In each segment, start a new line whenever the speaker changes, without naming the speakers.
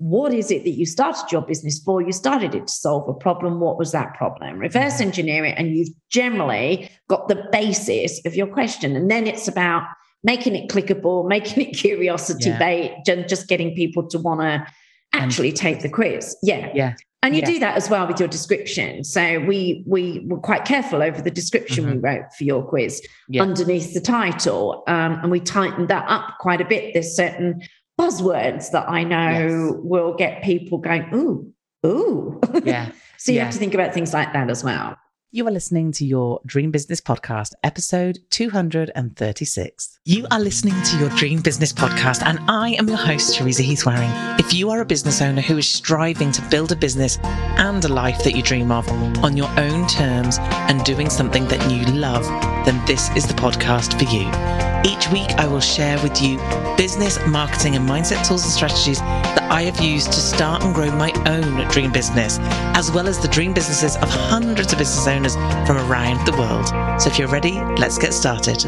what is it that you started your business for? You started it to solve a problem. What was that problem? Reverse mm-hmm. engineer it, and you've generally got the basis of your question. And then it's about making it clickable, making it curiosity yeah. bait, just getting people to want to actually and, take the quiz. Yeah.
Yeah.
And you
yeah.
do that as well with your description. So we we were quite careful over the description mm-hmm. we wrote for your quiz yeah. underneath the title, um, and we tightened that up quite a bit. There's certain buzzwords that I know yes. will get people going, ooh, ooh.
Yeah.
so you
yeah.
have to think about things like that as well.
You are listening to your Dream Business Podcast, episode 236. You are listening to your Dream Business Podcast, and I am your host, Teresa Heath-Wareing. If you are a business owner who is striving to build a business and a life that you dream of on your own terms and doing something that you love, then this is the podcast for you. Each week, I will share with you business, marketing, and mindset tools and strategies that I have used to start and grow my own dream business, as well as the dream businesses of hundreds of business owners from around the world. So if you're ready, let's get started.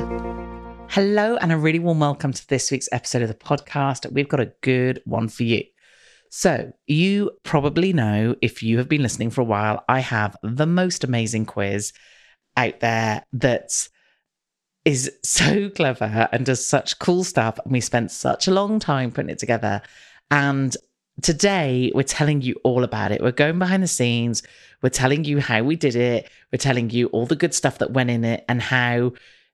Hello, and a really warm welcome to this week's episode of the podcast. We've got a good one for you. So, you probably know if you have been listening for a while, I have the most amazing quiz out there that's is so clever and does such cool stuff. And we spent such a long time putting it together. And today we're telling you all about it. We're going behind the scenes. We're telling you how we did it. We're telling you all the good stuff that went in it and how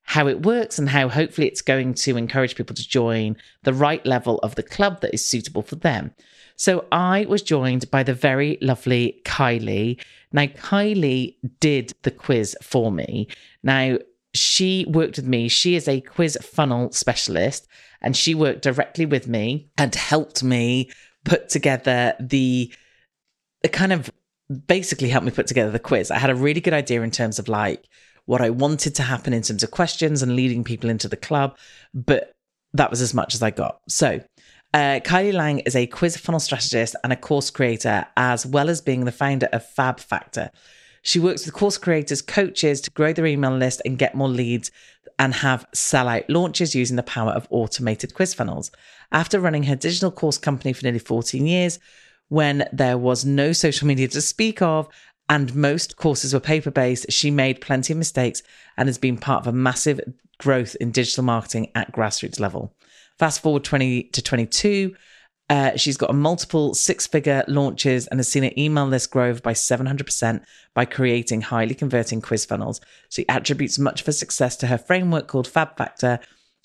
how it works and how hopefully it's going to encourage people to join the right level of the club that is suitable for them. So I was joined by the very lovely Kylie. Now Kylie did the quiz for me. Now she worked with me. She is a quiz funnel specialist and she worked directly with me and helped me put together the, the kind of basically helped me put together the quiz. I had a really good idea in terms of like what I wanted to happen in terms of questions and leading people into the club, but that was as much as I got. So, uh, Kylie Lang is a quiz funnel strategist and a course creator, as well as being the founder of Fab Factor. She works with course creators, coaches to grow their email list and get more leads and have sellout launches using the power of automated quiz funnels. After running her digital course company for nearly 14 years, when there was no social media to speak of and most courses were paper based, she made plenty of mistakes and has been part of a massive growth in digital marketing at grassroots level. Fast forward 20 to 22, uh, she's got a multiple six figure launches and has seen her email list grow by 700% by creating highly converting quiz funnels. She attributes much of her success to her framework called Fab Factor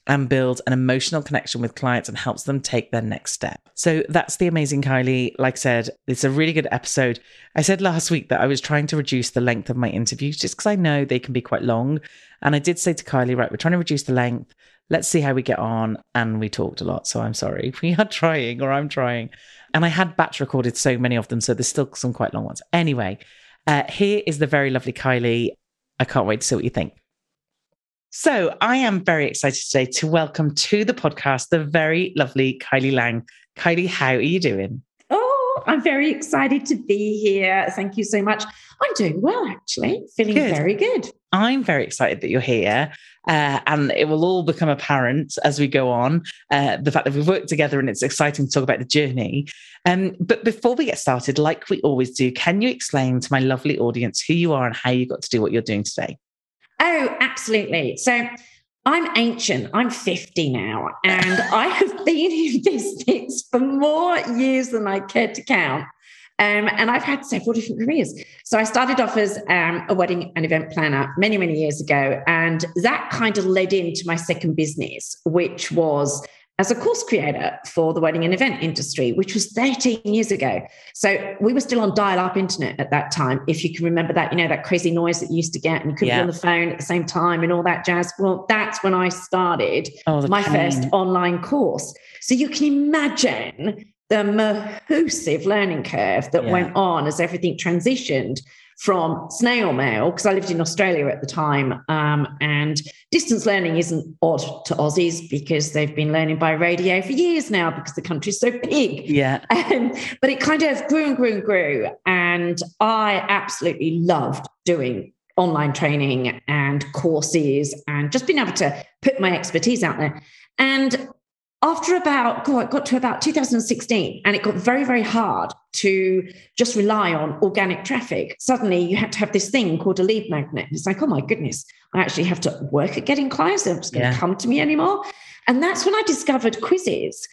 and builds an emotional connection with clients and helps them take their next step. So that's the amazing Kylie. Like I said, it's a really good episode. I said last week that I was trying to reduce the length of my interviews just because I know they can be quite long. And I did say to Kylie, right, we're trying to reduce the length let's see how we get on. And we talked a lot. So I'm sorry. We are trying, or I'm trying. And I had batch recorded so many of them. So there's still some quite long ones. Anyway, Uh, here is the very lovely Kylie. I can't wait to see what you think. So, I am very excited today to welcome to the podcast the very lovely Kylie Lang. Kylie, how are you doing?
I'm very excited to be here. Thank you so much. I'm doing well, actually, feeling good. very good.
I'm very excited that you're here. Uh, and it will all become apparent as we go on. Uh, the fact that we've worked together and it's exciting to talk about the journey. Um, but before we get started, like we always do, can you explain to my lovely audience who you are and how you got to do what you're doing today?
Oh, absolutely. So I'm ancient. I'm 50 now, and I have been in business for more years than I care to count. Um, and I've had several different careers. So I started off as um, a wedding and event planner many, many years ago. And that kind of led into my second business, which was as a course creator for the wedding and event industry, which was 13 years ago. So we were still on dial up internet at that time. If you can remember that, you know, that crazy noise that you used to get and you couldn't yeah. be on the phone at the same time and all that jazz. Well, that's when I started oh, my pain. first online course. So you can imagine the massive learning curve that yeah. went on as everything transitioned from snail mail, because I lived in Australia at the time. Um, and distance learning isn't odd to Aussies because they've been learning by radio for years now because the country's so big.
Yeah.
Um, but it kind of grew and grew and grew. And I absolutely loved doing online training and courses and just being able to put my expertise out there. And after about, God, it got to about 2016, and it got very, very hard to just rely on organic traffic. Suddenly, you had to have this thing called a lead magnet. It's like, oh my goodness, I actually have to work at getting clients. They're just going to yeah. come to me anymore. And that's when I discovered quizzes.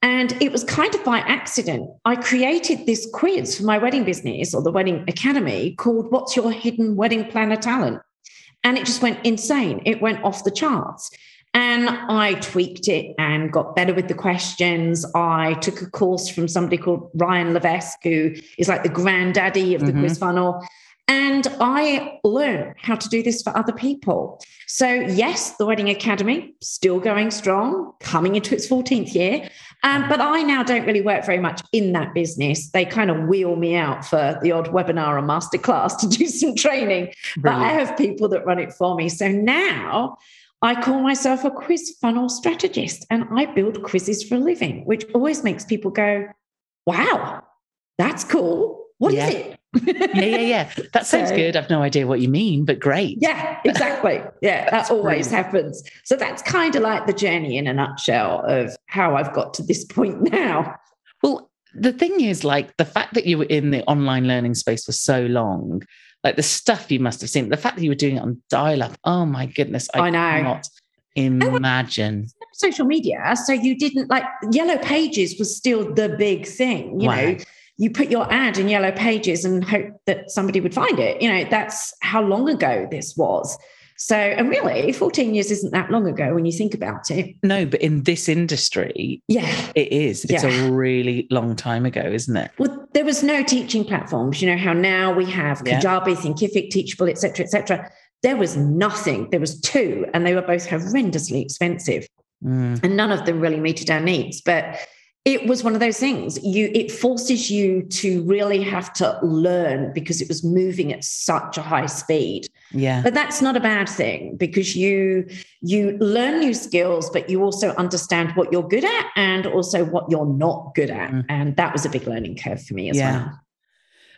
And it was kind of by accident. I created this quiz for my wedding business or the wedding academy called What's Your Hidden Wedding Planner Talent? And it just went insane. It went off the charts. And I tweaked it and got better with the questions. I took a course from somebody called Ryan Levesque, who is like the granddaddy of the mm-hmm. quiz funnel. And I learned how to do this for other people. So, yes, the Wedding Academy still going strong, coming into its 14th year. Um, but I now don't really work very much in that business. They kind of wheel me out for the odd webinar or masterclass to do some training. Brilliant. But I have people that run it for me. So now I call myself a quiz funnel strategist and I build quizzes for a living, which always makes people go, wow, that's cool. What
yeah.
is it?
yeah, yeah, yeah. That sounds so, good. I've no idea what you mean, but great.
Yeah, exactly. Yeah, that always brilliant. happens. So that's kind of like the journey in a nutshell of how I've got to this point now.
Well, the thing is, like the fact that you were in the online learning space for so long like the stuff you must have seen, the fact that you were doing it on dial up. Oh my goodness. I, I know. cannot imagine.
Social media. So you didn't like yellow pages was still the big thing, you wow. know. You put your ad in yellow pages and hope that somebody would find it. You know, that's how long ago this was. So, and really, 14 years isn't that long ago when you think about it.
No, but in this industry,
yeah,
it is. It's yeah. a really long time ago, isn't it?
Well, there was no teaching platforms. You know how now we have Kajabi, yeah. Thinkific, Teachable, etc., etc. There was nothing. There was two, and they were both horrendously expensive, mm. and none of them really meted our needs. But it was one of those things. You it forces you to really have to learn because it was moving at such a high speed.
Yeah.
But that's not a bad thing because you you learn new skills but you also understand what you're good at and also what you're not good at. Mm. and that was a big learning curve for me as yeah. well.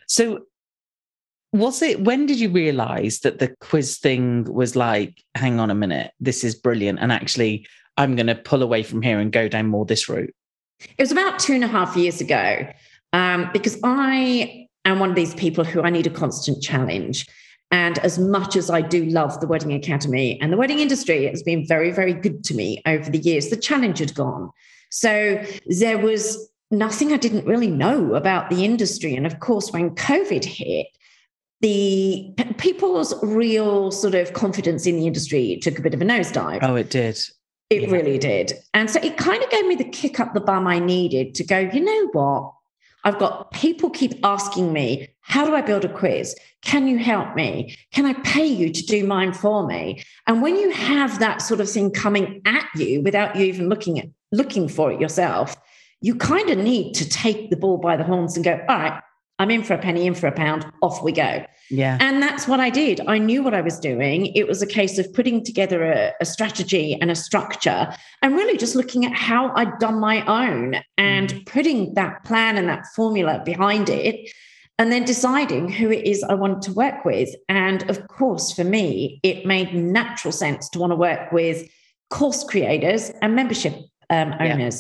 So was it when did you realize that the quiz thing was like hang on a minute this is brilliant and actually i'm going to pull away from here and go down more this route
it was about two and a half years ago um, because I am one of these people who I need a constant challenge. And as much as I do love the Wedding Academy and the wedding industry, it has been very, very good to me over the years. The challenge had gone. So there was nothing I didn't really know about the industry. And of course, when COVID hit, the people's real sort of confidence in the industry took a bit of a nosedive.
Oh, it did.
It yeah. really did. And so it kind of gave me the kick up the bum I needed to go, you know what? I've got people keep asking me, how do I build a quiz? Can you help me? Can I pay you to do mine for me? And when you have that sort of thing coming at you without you even looking at looking for it yourself, you kind of need to take the ball by the horns and go, all right, I'm in for a penny, in for a pound, off we go.
Yeah.
And that's what I did. I knew what I was doing. It was a case of putting together a, a strategy and a structure and really just looking at how I'd done my own and
Mm.
putting that plan and that formula behind it. And then deciding who it is I wanted to work with. And of course, for me, it made natural sense to want to work with course creators and membership um,
Yeah.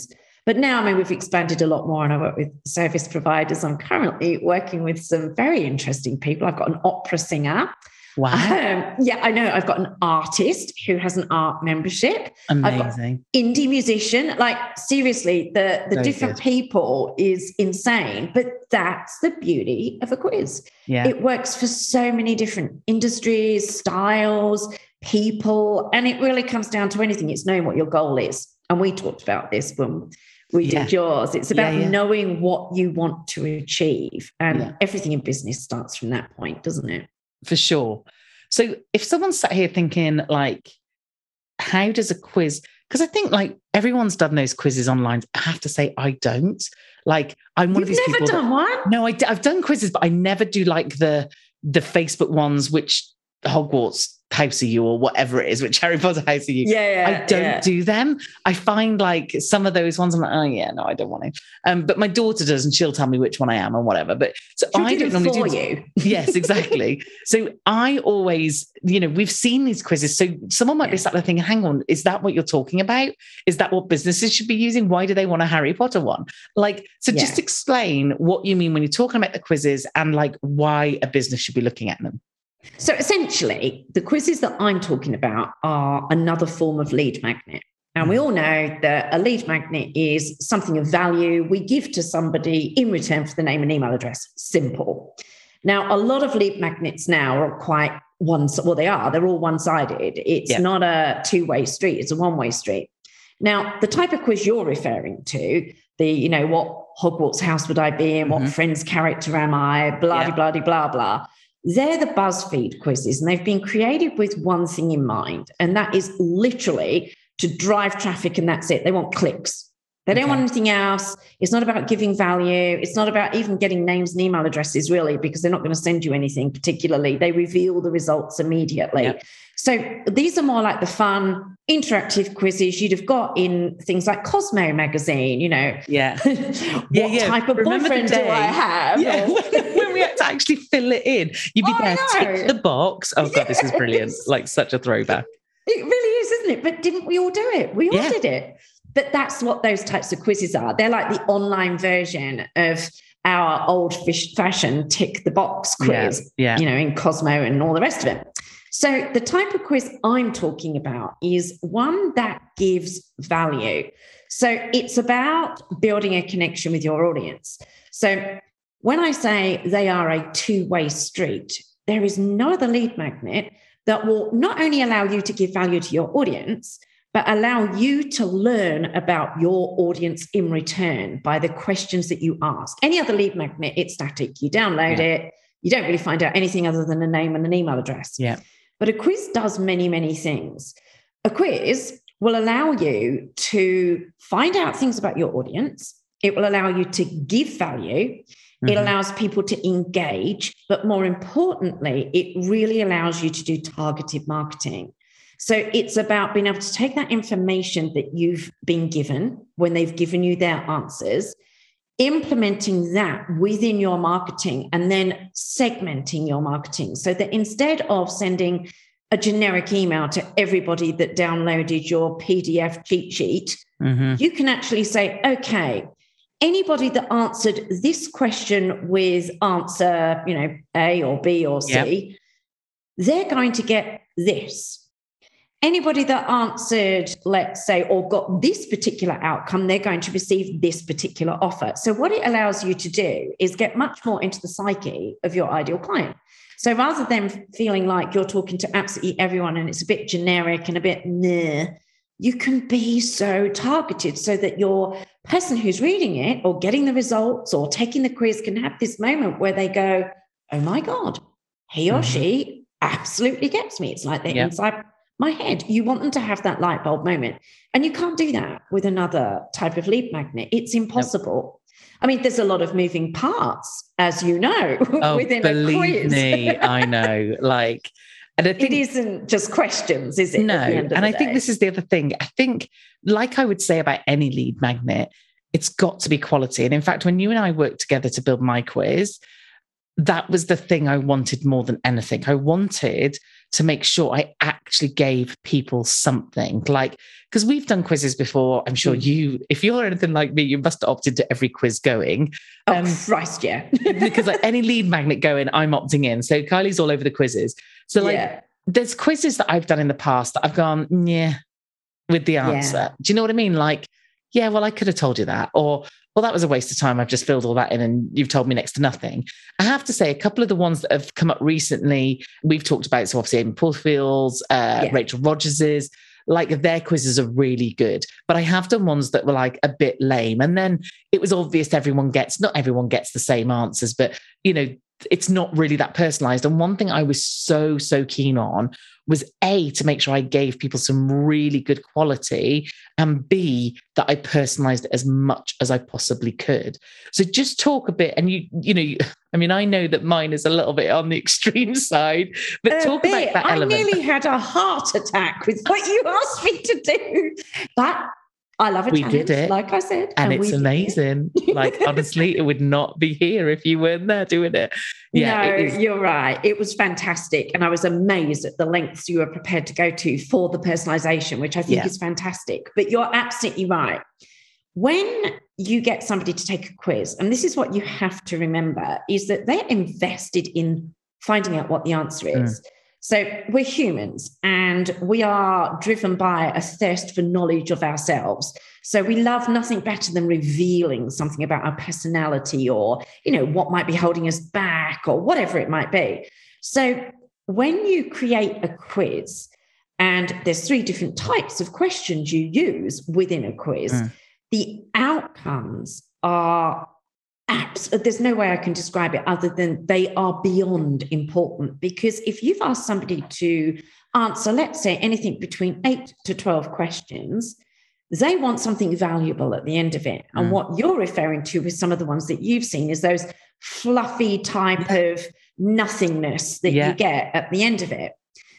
But now, I mean, we've expanded a lot more, and I work with service providers. I'm currently working with some very interesting people. I've got an opera singer.
Wow.
Um, yeah, I know. I've got an artist who has an art membership,
Amazing.
indie musician. Like seriously, the the different
good.
people is insane. But that's the beauty of a quiz.
Yeah.
It works for so many different industries, styles, people, and it really comes down to anything. It's knowing what your goal is. And we talked about this when we did yours. It's about
Yeah, yeah.
knowing what you want to achieve. And
Yeah.
everything in business starts from that point, doesn't it?
for sure. So if someone's sat here thinking like, how does a quiz? Because I think like everyone's done those quizzes online. I have to say I don't. Like I'm one of
You've
these
never
people. that-
done one?
no, I d- I've done quizzes, but I never do like the the Facebook ones, which Hogwarts House are you or whatever it is, which Harry Potter House are you.
Yeah,
I don't do them. I find like some of those ones, I'm like, oh yeah, no, I don't want to. Um, but my daughter does, and she'll tell me which one I am and whatever. But so
She'll
I
do
don't
it
normally
for
do.
you.
yes, exactly. so I always, you know, we've seen these quizzes. So someone might be
Yeah.
sat there thinking, hang on, is that what you're talking about? Is that what businesses should be using? Why do they want a Harry Potter one? Like, so
Yeah.
just explain what you mean when you're talking about the quizzes and like why a business should be looking at them.
So essentially, the quizzes that I'm talking about are another form of lead magnet. And
Mm.
we all know that a lead magnet is something of value we give to somebody in return for the name and email address. Simple. Now, a lot of lead magnets now are quite one, well, they are, they're all one sided. It's
Yeah.
not a two way street, it's a one way street. Now, the type of quiz you're referring to, the, you know, what Hogwarts house would I be in? What
Mhm.
Friends character am I? Blah,
Yeah.
blah, blah, blah, blah. They're the BuzzFeed quizzes, and they've been created with one thing in mind, and that is literally to drive traffic, and that's it. They want clicks. They don't
Okay.
want anything else. It's not about giving value. It's not about even getting names and email addresses, really, because they're not going to send you anything particularly. They reveal the results immediately.
Yep.
So these are more like the fun, interactive quizzes you'd have got in things like Cosmo magazine, you know.
Yeah.
what
Yeah, yeah.
type of
Remember
boyfriend do I have?
Yeah, when we had to actually fill it in, you'd be
I
there, tick the box. Oh god, this is brilliant! Like such a throwback.
It really is, isn't it? But didn't we all do it? We all
Yeah.
did it. But that's what those types of quizzes are. They're like the online version of our old fish fashion tick the box quiz,
Yeah, yeah.
you know, in Cosmo and all the rest of it. So the type of quiz I'm talking about is one that gives value. So it's about building a connection with your audience. So when I say they are a two way street, there is no other lead magnet that will not only allow you to give value to your audience, but allow you to learn about your audience in return by the questions that you ask. Any other lead magnet, it's static. You download
Yeah.
it, you don't really find out anything other than a name and an email address.
Yeah.
But a quiz does many, many things. A quiz will allow you to find out things about your audience. It will allow you to give value. It
Mhm.
allows people to engage. But more importantly, it really allows you to do targeted marketing. So it's about being able to take that information that you've been given when they've given you their answers, implementing that within your marketing and then segmenting your marketing so that instead of sending a generic email to everybody that downloaded your PDF cheat sheet,
Mhm.
you can actually say, okay, anybody that answered this question with answer, you know, A or B or C, they're going to get this. Anybody that answered, let's say, or got this particular outcome, they're going to receive this particular offer. So, what it allows you to do is get much more into the psyche of your ideal client. So, rather than feeling like you're talking to absolutely everyone and it's a bit generic and a bit nah, you can be so targeted so that your person who's reading it or getting the results or taking the quiz can have this moment where they go, Oh my God, he or
Mhm.
she absolutely gets me. It's like they're
Yeah.
inside my head. You want them to have that light bulb moment. And you can't do that with another type of lead magnet. It's impossible. I mean, there's a lot of moving parts, as you know,
oh,
within
believe
a quiz.
me, I know. Like, and I think
it isn't just questions, is it?
No, and I think this is the other thing. I think, like I would say about any lead magnet, it's got to be quality. And in fact, when you and I worked together to build my quiz, that was the thing I wanted more than anything. I wanted to make sure I actually gave people something like, because we've done quizzes before. I'm sure mm. you, if you're anything like me, you must opt into every quiz going.
Oh, um, Christ, yeah.
because like any lead magnet going, I'm opting in. So Kylie's all over the quizzes. So like, yeah. there's quizzes that I've done in the past that I've gone, yeah, with the answer. Yeah. Do you know what I mean? Like, yeah, well, I could have told you that. Or, well, that was a waste of time. I've just filled all that in and you've told me next to nothing. I have to say, a couple of the ones that have come up recently, we've talked about. So, obviously, Amy Porterfield's, uh, yeah. Rachel Rodgers's, like their quizzes are really good. But I have done ones that were like a bit lame. And then it was obvious everyone gets, not everyone gets the same answers, but, you know, it's not really that personalized. And one thing I was so, so keen on was A, to make sure I gave people some really good quality, and B, that I personalized it as much as I possibly could. So just talk a bit, and you, you know, I mean, I know that mine is a little bit on the extreme side, but
a
talk
bit.
about that
I
element.
I nearly had a heart attack with what you asked me to do. But I love it.
We did it,
like I said,
and, and it's amazing. It. like honestly, it would not be here if you weren't there doing it.
Yeah, no, you're right. It was fantastic, and I was amazed at the lengths you were prepared to go to for the personalization, which I think yeah. is fantastic. But you're absolutely right. When you get somebody to take a quiz, and this is what you have to remember, is that they're invested in finding out what the answer is. Mm. So we're humans and we are driven by a thirst for knowledge of ourselves. So we love nothing better than revealing something about our personality or, you know, what might be holding us back or whatever it might be. So when you create a quiz, and there's three different types of questions you use within a quiz, mm. the outcomes are apps, there's no way I can describe it other than they are beyond important. Because if you've asked somebody to answer, let's say, anything between eight to 12 questions, they want something valuable at the end of it. And mm. what you're referring to with some of the ones that you've seen is those fluffy type of nothingness that yeah. you get at the end of it.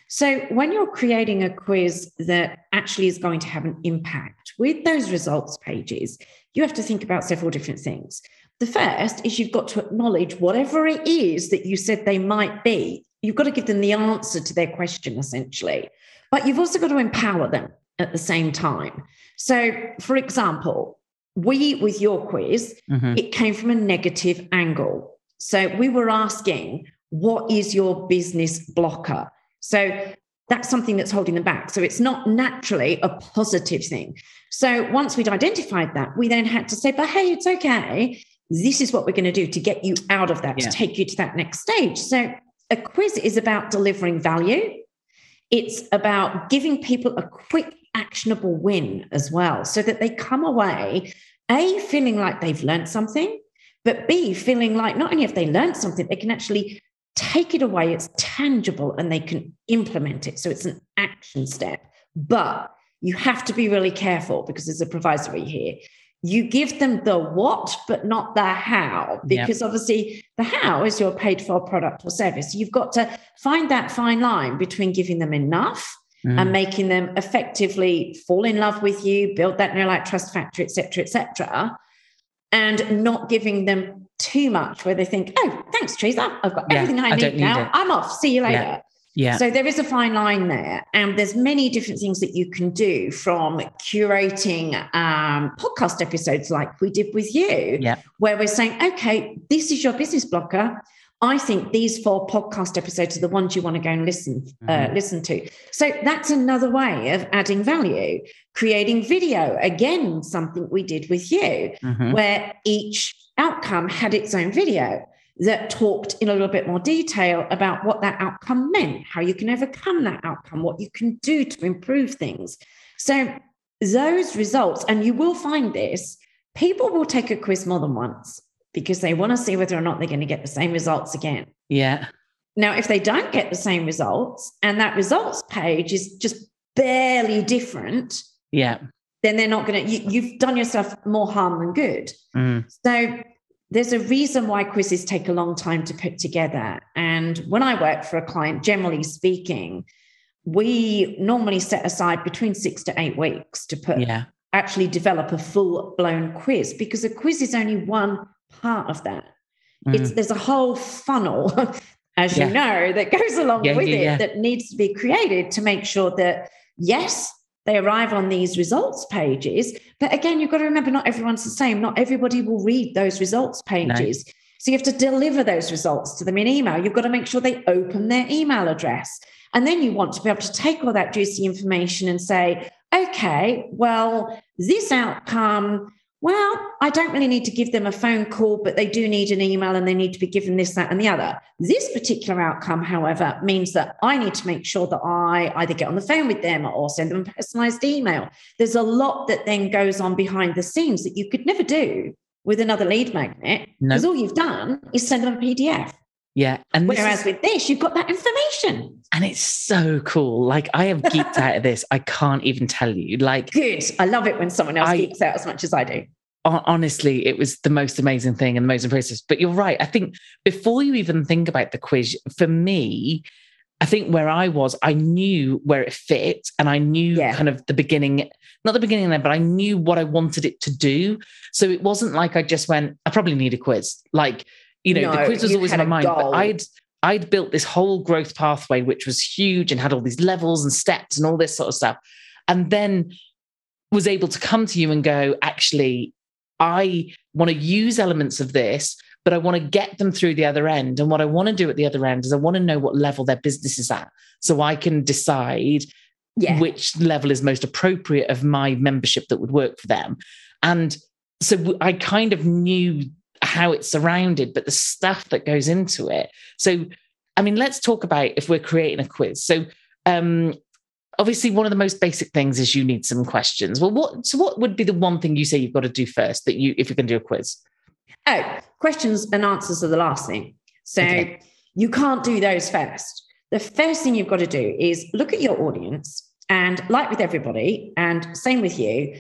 So, when you're creating a quiz that actually is going to have an impact with those results pages, you have to think about several different things. The first is you've got to acknowledge whatever it is that you said they might be. You've got to give them the answer to their question, essentially. But you've also got to empower them at the same time. So, for example, we, with your quiz, mm-hmm. it came from a negative angle. So, we were asking, what is your business blocker? So, that's something that's holding them back. So, it's not naturally a positive thing. So, once we'd identified that, we then had to say, but hey, it's okay this is what we're going to do to get you out of that, yeah. to take you to that next stage. So, a quiz is about delivering value. It's about giving people a quick, actionable win as well, so that they come away, A, feeling like they've learned something, but B, feeling like not only have they learned something, they can actually take it away, it's tangible, and they can implement it. So, it's an action step. But you have to be really careful because there's a provisory here you give them the what, but not the how, because yep. obviously the how is your paid for product or service. You've got to find that fine line between giving them enough mm. and making them effectively fall in love with you, build that know like trust factor, etc., etc., and not giving them too much where they think, oh, thanks, Teresa, I've got yeah, everything I, I need now. I'm off. See you later. Yeah.
Yeah.
So there is a fine line there, and there's many different things that you can do from curating um, podcast episodes like we did with you,
yeah.
where we're saying, okay, this is your business blocker. I think these four podcast episodes are the ones you want to go and listen uh, mm-hmm. uh, listen to. So that's another way of adding value. Creating video, again, something we did with you, mm-hmm. where each outcome had its own video that talked in a little bit more detail about what that outcome meant, how you can overcome that outcome, what you can do to improve things. So, those results, and you will find this, people will take a quiz more than once because they want to see whether or not they're going to get the same results again.
Yeah.
Now, if they don't get the same results and that results page is just barely different,
yeah,
then they're not going to, you, you've done yourself more harm than good.
Mm.
So there's a reason why quizzes take a long time to put together. And when I work for a client, generally speaking, we normally set aside between six to eight weeks to put
Yeah.
actually develop a full blown quiz because a quiz is only one part of that. It's
Mm.
there's a whole funnel, as
Yeah.
you know, that goes along
Yeah,
with it that needs to be created to make sure that yes, they arrive on these results pages. But again, you've got to remember not everyone's the same. Not everybody will read those results pages. So you have to deliver those results to them in email. You've got to make sure they open their email address. And then you want to be able to take all that juicy information and say, okay, well, this outcome, well, I don't really need to give them a phone call, but they do need an email and they need to be given this, that, and the other. This particular outcome, however, means that I need to make sure that I either get on the phone with them or send them a personalized email. There's a lot that then goes on behind the scenes that you could never do with another lead magnet
No.
because all you've done is send them a PDF.
Yeah. And
Whereas
is-
with this, you've got that information.
and it's so cool. Like I have geeked out of this. I can't even tell you. Like
Good. I love it when someone else
I-
geeks out as much as I do.
honestly, it was the most amazing thing and the most impressive. But you're right. I think before you even think about the quiz, for me, I think where I was, I knew where it fit and I knew
Yeah.
kind of the beginning, not the beginning there, but I knew what I wanted it to do. So it wasn't like I just went, I probably need a quiz. Like, you know, the quiz was always in my mind, but. I'd I'd built this whole growth pathway, which was huge and had all these levels and steps and all this sort of stuff. And then was able to come to you and go, actually, I want to use elements of this, but I want to get them through the other end. And what I want to do at the other end is I want to know what level their business is at. So I can decide
Yeah.
which level is most appropriate of my membership that would work for them. And so I kind of knew how it's surrounded, but the stuff that goes into it. So, I mean, let's talk about if we're creating a quiz. So, um, obviously, one of the most basic things is you need some questions. Well, what so what would be the one thing you say you've got to do first that you if you're going to do a quiz?
Oh, questions and answers are the last thing. So
Okay.
you can't do those first. The first thing you've got to do is look at your audience and, like with everybody, and same with you,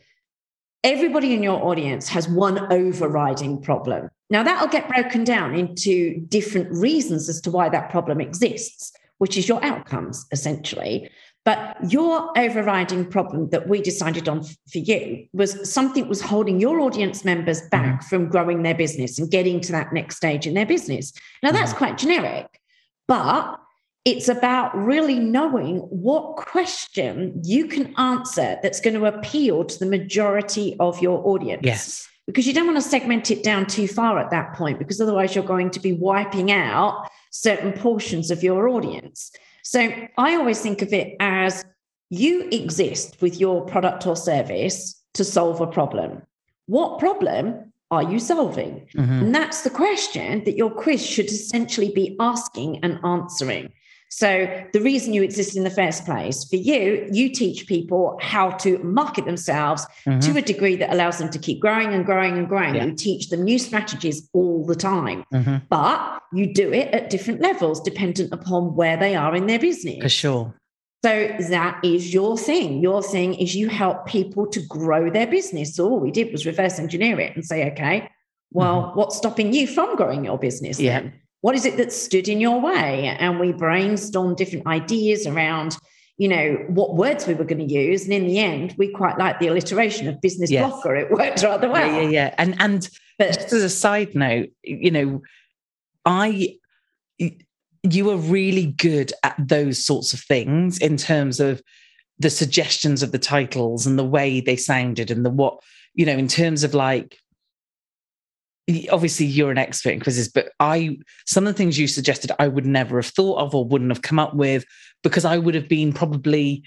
everybody in your audience has one overriding problem. Now, that'll get broken down into different reasons as to why that problem exists, which is your outcomes, essentially. But your overriding problem that we decided on for you was something was holding your audience members back mm-hmm. from growing their business and getting to that next stage in their business. Now, that's mm-hmm. quite generic, but it's about really knowing what question you can answer that's going to appeal to the majority of your audience
Yes.
Because you don't want to segment it down too far at that point because otherwise you're going to be wiping out certain portions of your audience. So I always think of it as you exist with your product or service to solve a problem. What problem are you solving?
Mhm.
And that's the question that your quiz should essentially be asking and answering. So, the reason you exist in the first place for you, you teach people how to market themselves
Mhm.
to a degree that allows them to keep growing and growing and growing.
Yeah.
You teach them new strategies all the time,
Mhm.
but you do it at different levels dependent upon where they are in their business.
For sure.
So that is your thing. Your thing is you help people to grow their business. So all we did was reverse engineer it and say, okay, well, what's stopping you from growing your business?
Mm-hmm. Yeah.
Then? What is it that stood in your way? And we brainstormed different ideas around, you know, what words we were going to use. And in the end, we quite liked the alliteration of business
Yes.
blocker. It worked rather well.
Yeah, yeah, yeah. And and
But
just as a side note, you know, I you are really good at those sorts of things in terms of the suggestions of the titles and the way they sounded and the what, you know, in terms of like obviously you're an expert in quizzes, but I some of the things you suggested I would never have thought of or wouldn't have come up with because I would have been probably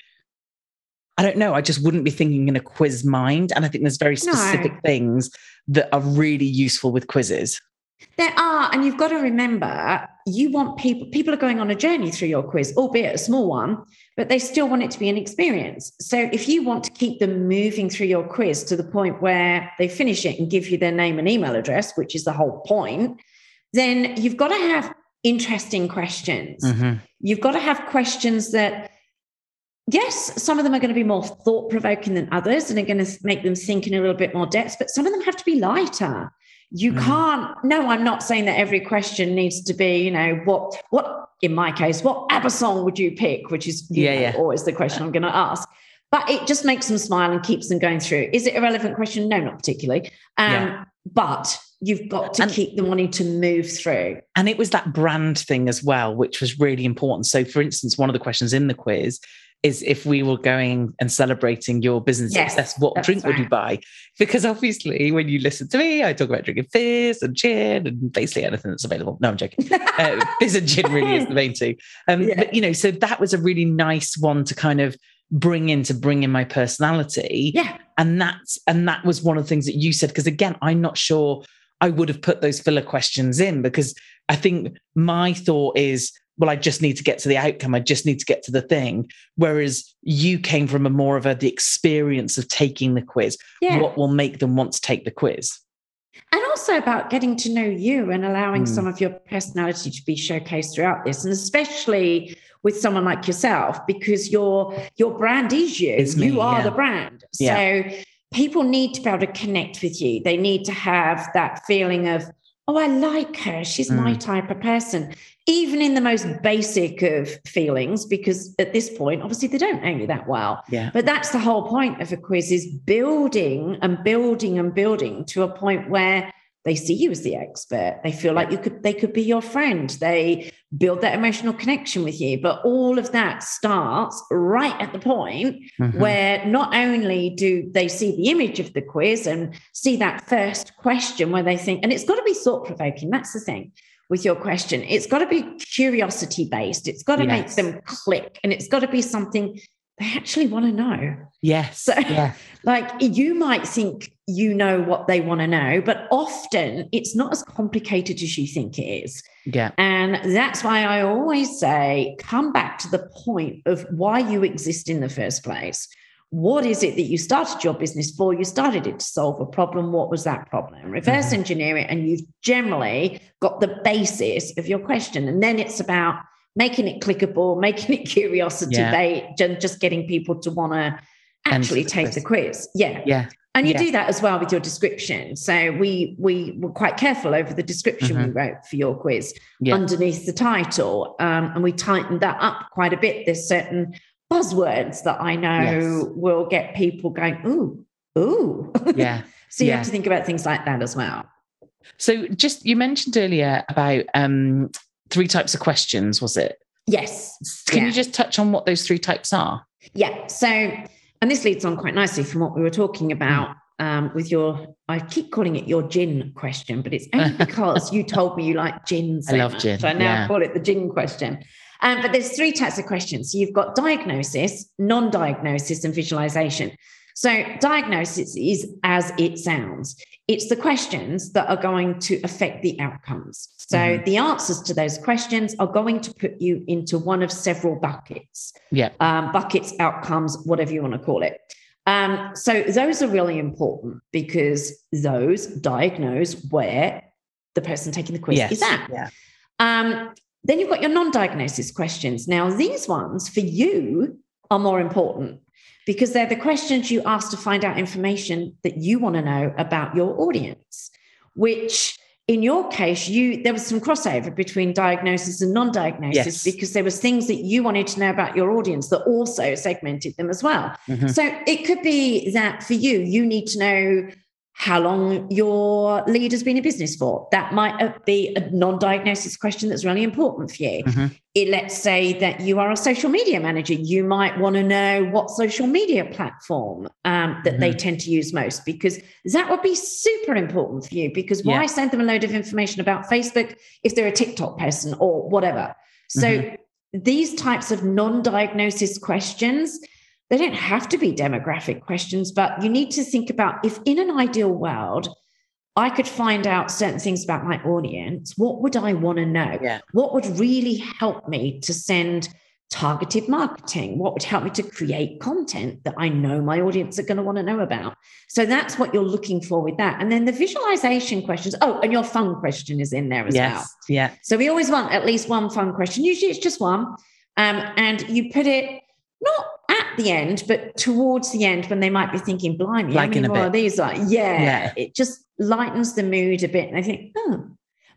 I don't know. I just wouldn't be thinking in a quiz mind. And I think there's very
No.
specific things that are really useful with quizzes.
There are, and you've got to remember, you want people, people are going on a journey through your quiz, albeit a small one, but they still want it to be an experience. So if you want to keep them moving through your quiz to the point where they finish it and give you their name and email address, which is the whole point, then you've got to have interesting questions.
Mhm.
You've got to have questions that yes, some of them are going to be more thought provoking than others and are going to make them think in a little bit more depth, but some of them have to be lighter. You mm. can't, no, I'm not saying that every question needs to be, you know, what, what, in my case, what ABBA song would you pick? Which is yeah, know, yeah. always the question I'm going to ask. But it just makes them smile and keeps them going through. Is it a relevant question? No, not particularly. Um, yeah. But you've got to and, keep them wanting to move through.
And it was that brand thing as well, which was really important. So, for instance, one of the questions in the quiz is if we were going and celebrating your business yes, success, what drink right. would you buy? Because obviously, when you listen to me, I talk about drinking fizz and gin and basically anything that's available. No, I'm joking. uh, fizz and gin really is the main two. Um, yeah. But, you know, so that was a really nice one to kind of bring in to bring in my personality.
Yeah.
And that's, and that was one of the things that you said. Because again, I'm not sure I would have put those filler questions in because I think my thought is, well, I just need to get to the outcome. I just need to get to the thing. Whereas you came from a more of a the experience of taking the quiz. Yeah. What will make them want to take the quiz?
And also about getting to know you and allowing mm. some of your personality to be showcased throughout this. And especially with someone like yourself, because your your brand is you. It's you are yeah. the brand. Yeah. So people need to be able to connect with you. They need to have that feeling of, oh, I like her. She's mm. my type of person even in the most basic of feelings, because at this point, obviously they don't know you that well.
Yeah.
But that's the whole point of a quiz is building and building and building to a point where they see you as the expert. They feel like you could they could be your friend. They build that emotional connection with you. But all of that starts right at the point mm-hmm. where not only do they see the image of the quiz and see that first question where they think, and it's got to be thought provoking. That's the thing with your question. It's got to be curiosity based. It's got to yes. make them click and it's got to be something they actually want to know.
Yes.
So, yeah. like, you might think you know what they want to know, but often it's not as complicated as you think it is.
Yeah.
And that's why I always say come back to the point of why you exist in the first place what is it that you started your business for? You started it to solve a problem. What was that problem? Reverse mm-hmm. engineer it, and you've generally got the basis of your question. And then it's about making it clickable, making it curiosity yeah. based, just getting people to want to actually take the quiz. Yeah.
Yeah.
And you
yeah.
do that as well with your description. So we we were quite careful over the description mm-hmm. we wrote for your quiz yeah. underneath the title, um, and we tightened that up quite a bit. There's certain buzzwords that I know yes. will get people going, ooh, ooh.
Yeah.
so you
yeah.
have to think about things like that as well.
So just you mentioned earlier about um, three types of questions, was it?
Yes.
Can yeah. you just touch on what those three types are?
Yeah. So, and this leads on quite nicely from what we were talking about. Um, with your, I keep calling it your gin question, but it's only because you told me you like gin. So
I love
much.
gin.
So I now yeah. call it the gin question. Um, but there's three types of questions. So you've got diagnosis, non-diagnosis, and visualization. So diagnosis is as it sounds. It's the questions that are going to affect the outcomes. So mm-hmm. the answers to those questions are going to put you into one of several buckets.
Yeah.
Um, buckets, outcomes, whatever you want to call it. Um, so those are really important because those diagnose where the person taking the quiz yes. is at.
Yeah.
Um, then you've got your non diagnosis questions. Now, these ones for you are more important because they're the questions you ask to find out information that you want to know about your audience, which in your case, you there was some crossover between diagnosis and non-diagnosis yes. because there was things that you wanted to know about your audience that also segmented them as well. Mm-hmm. So it could be that for you, you need to know how long your lead has been in business for. That might be a non diagnosis question that's really important for you. Mm-hmm. It, let's say that you are a social media manager. You might want to know what social media platform um, that mm-hmm. they tend to use most, because that would be super important for you. Because why yeah. send them a load of information about Facebook if they're a TikTok person or whatever? So, mm-hmm. these types of non diagnosis questions they don't have to be demographic questions, but you need to think about if in an ideal world, I could find out certain things about my audience, what would I want to know?
Yeah.
What would really help me to send targeted marketing? What would help me to create content that I know my audience are going to want to know about? So that's what you're looking for with that. And then the visualization questions. Oh, and your fun question is in there as
yes.
well.
Yeah.
So we always want at least one fun question. Usually it's just one. Um, and you put it not the end, but towards the end when they might be thinking, blimey,
Like
how
in
many
a
more
bit.
are these like? Yeah,
Yeah.
it just lightens the mood a bit. And I think, oh.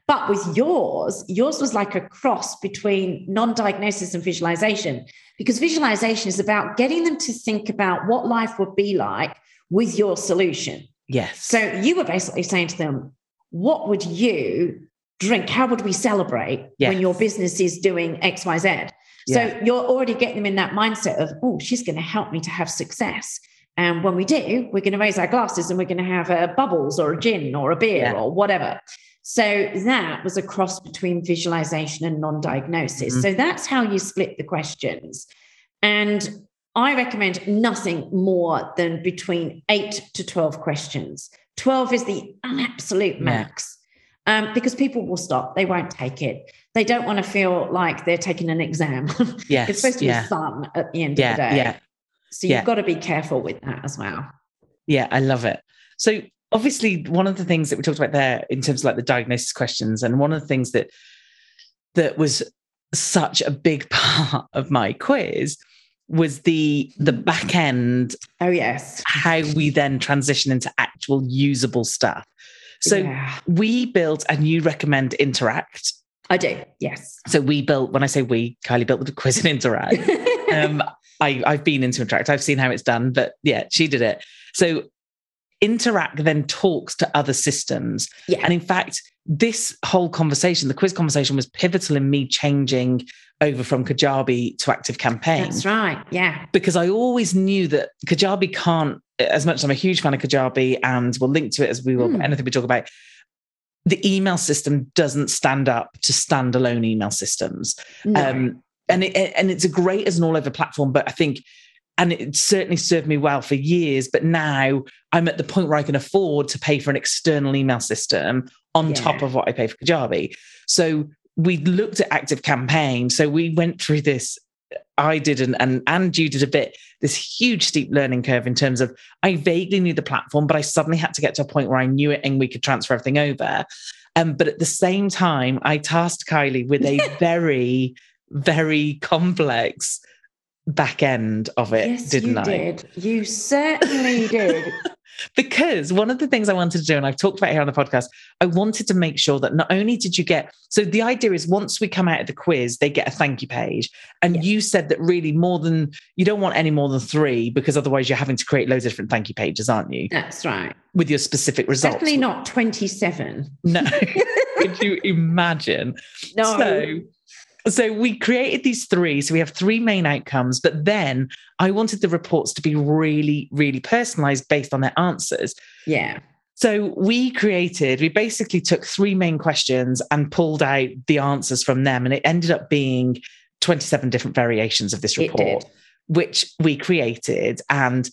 But with yours, yours was like a cross between non-diagnosis and visualization, because visualization is about getting them to think about what life would be like with your solution.
Yes.
So you were basically saying to them, what would you drink? How would we celebrate
Yes.
when your business is doing X, Y, Z? So you're already getting them in that mindset of, oh, she's going to help me to have success. And when we do, we're going to raise our glasses and we're going to have uh, bubbles or a gin or a beer
Yeah.
or whatever. So that was a cross between visualization and non diagnosis.
Mhm.
So that's how you split the questions. And I recommend nothing more than between eight to 12 questions. 12 is the absolute max um, because people will stop. They won't take it. They don't want to feel like they're taking an exam.
yes.
it's supposed to
yeah.
be fun at the end
yeah.
of the day.
Yeah.
So you've got to be careful with that as well.
Yeah, I love it. So obviously one of the things that we talked about there in terms of like the diagnosis questions, and one of the things that that was such a big part of my quiz was the the back end,
Oh, yes.
how we then transition into actual usable stuff. So
Yeah,
we built and you recommend interact.
I do. Yes.
So we built, when I say we, Kylie built the quiz in interact. um, I, I've been into Interact. I've seen how it's done, but yeah, she did it. So Interact then talks to other systems.
yeah.
And in fact, this whole conversation, the quiz conversation, was pivotal in me changing over from Kajabi to Active Campaign
That's right. Yeah.
because I always knew that Kajabi can't, as much as I'm a huge fan of Kajabi and we'll link to it as we will,
Hmm.
anything we talk about, the email system doesn't stand up to standalone email systems.
No.
Um, and it, and it's a great as an all over platform, but I think, and it certainly served me well for years. But now I'm at the point where I can afford to pay for an external email system on
Yeah.
top of what I pay for Kajabi. So we looked at Active Campaign. So we went through this. I did, and and and you did a bit. This huge steep learning curve in terms of I vaguely knew the platform, but I suddenly had to get to a point where I knew it and we could transfer everything over. Um, but at the same time, I tasked Kylie with a very, very complex back end of it,
yes,
didn't
you
I?
did. You certainly did.
Because one of the things I wanted to do, and I've talked about it here on the podcast, I wanted to make sure that not only did you get, so the idea is once we come out of the quiz, they get a thank you page. And
Yeah.
you said that really more than, you don't want any more than three because otherwise you're having to create loads of different thank you pages, aren't you?
That's right.
With your specific results.
Definitely not 27.
No. Could you imagine?
No.
So, so we created these three. So we have three main outcomes, but then I wanted the reports to be really, really personalized based on their answers.
yeah.
So we created, we basically took three main questions and pulled out the answers from them. And it ended up being 27 different variations of this report, which we created and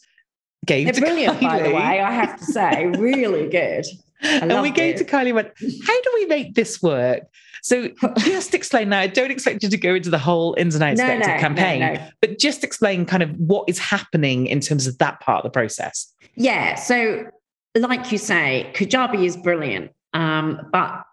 gave
They're
to
brilliant, by the way, I have to say. Really good.
and we gave
it.
to Kylie and went, How do we make this work? So just explain now. I don't expect you to go into the whole ins and outs
No,
of the
no,
campaign,
no.
but just explain kind of what is happening in terms of that part of the process.
Yeah. So, like you say, Kajabi is brilliant. Um, but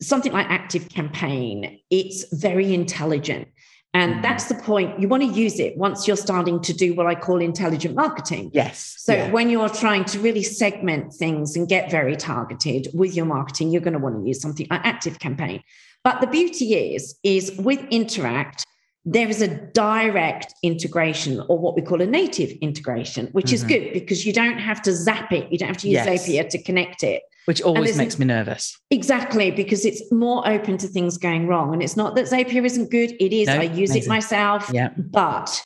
something like Active Campaign, it's very intelligent. And that's the point. You want to use it once you're starting to do what I call intelligent marketing.
Yes.
So
Yeah.
when you're trying to really segment things and get very targeted with your marketing, you're going to want to use something like Active Campaign. But the beauty is, is with Interact, there is a direct integration or what we call a native integration, which is
Mhm.
good because you don't have to zap it. You don't have to use
Yes.
Zapier to connect it.
Which always makes me nervous.
Exactly, because it's more open to things going wrong. And it's not that Zapier isn't good. It is.
No,
I use it myself
Yeah.
but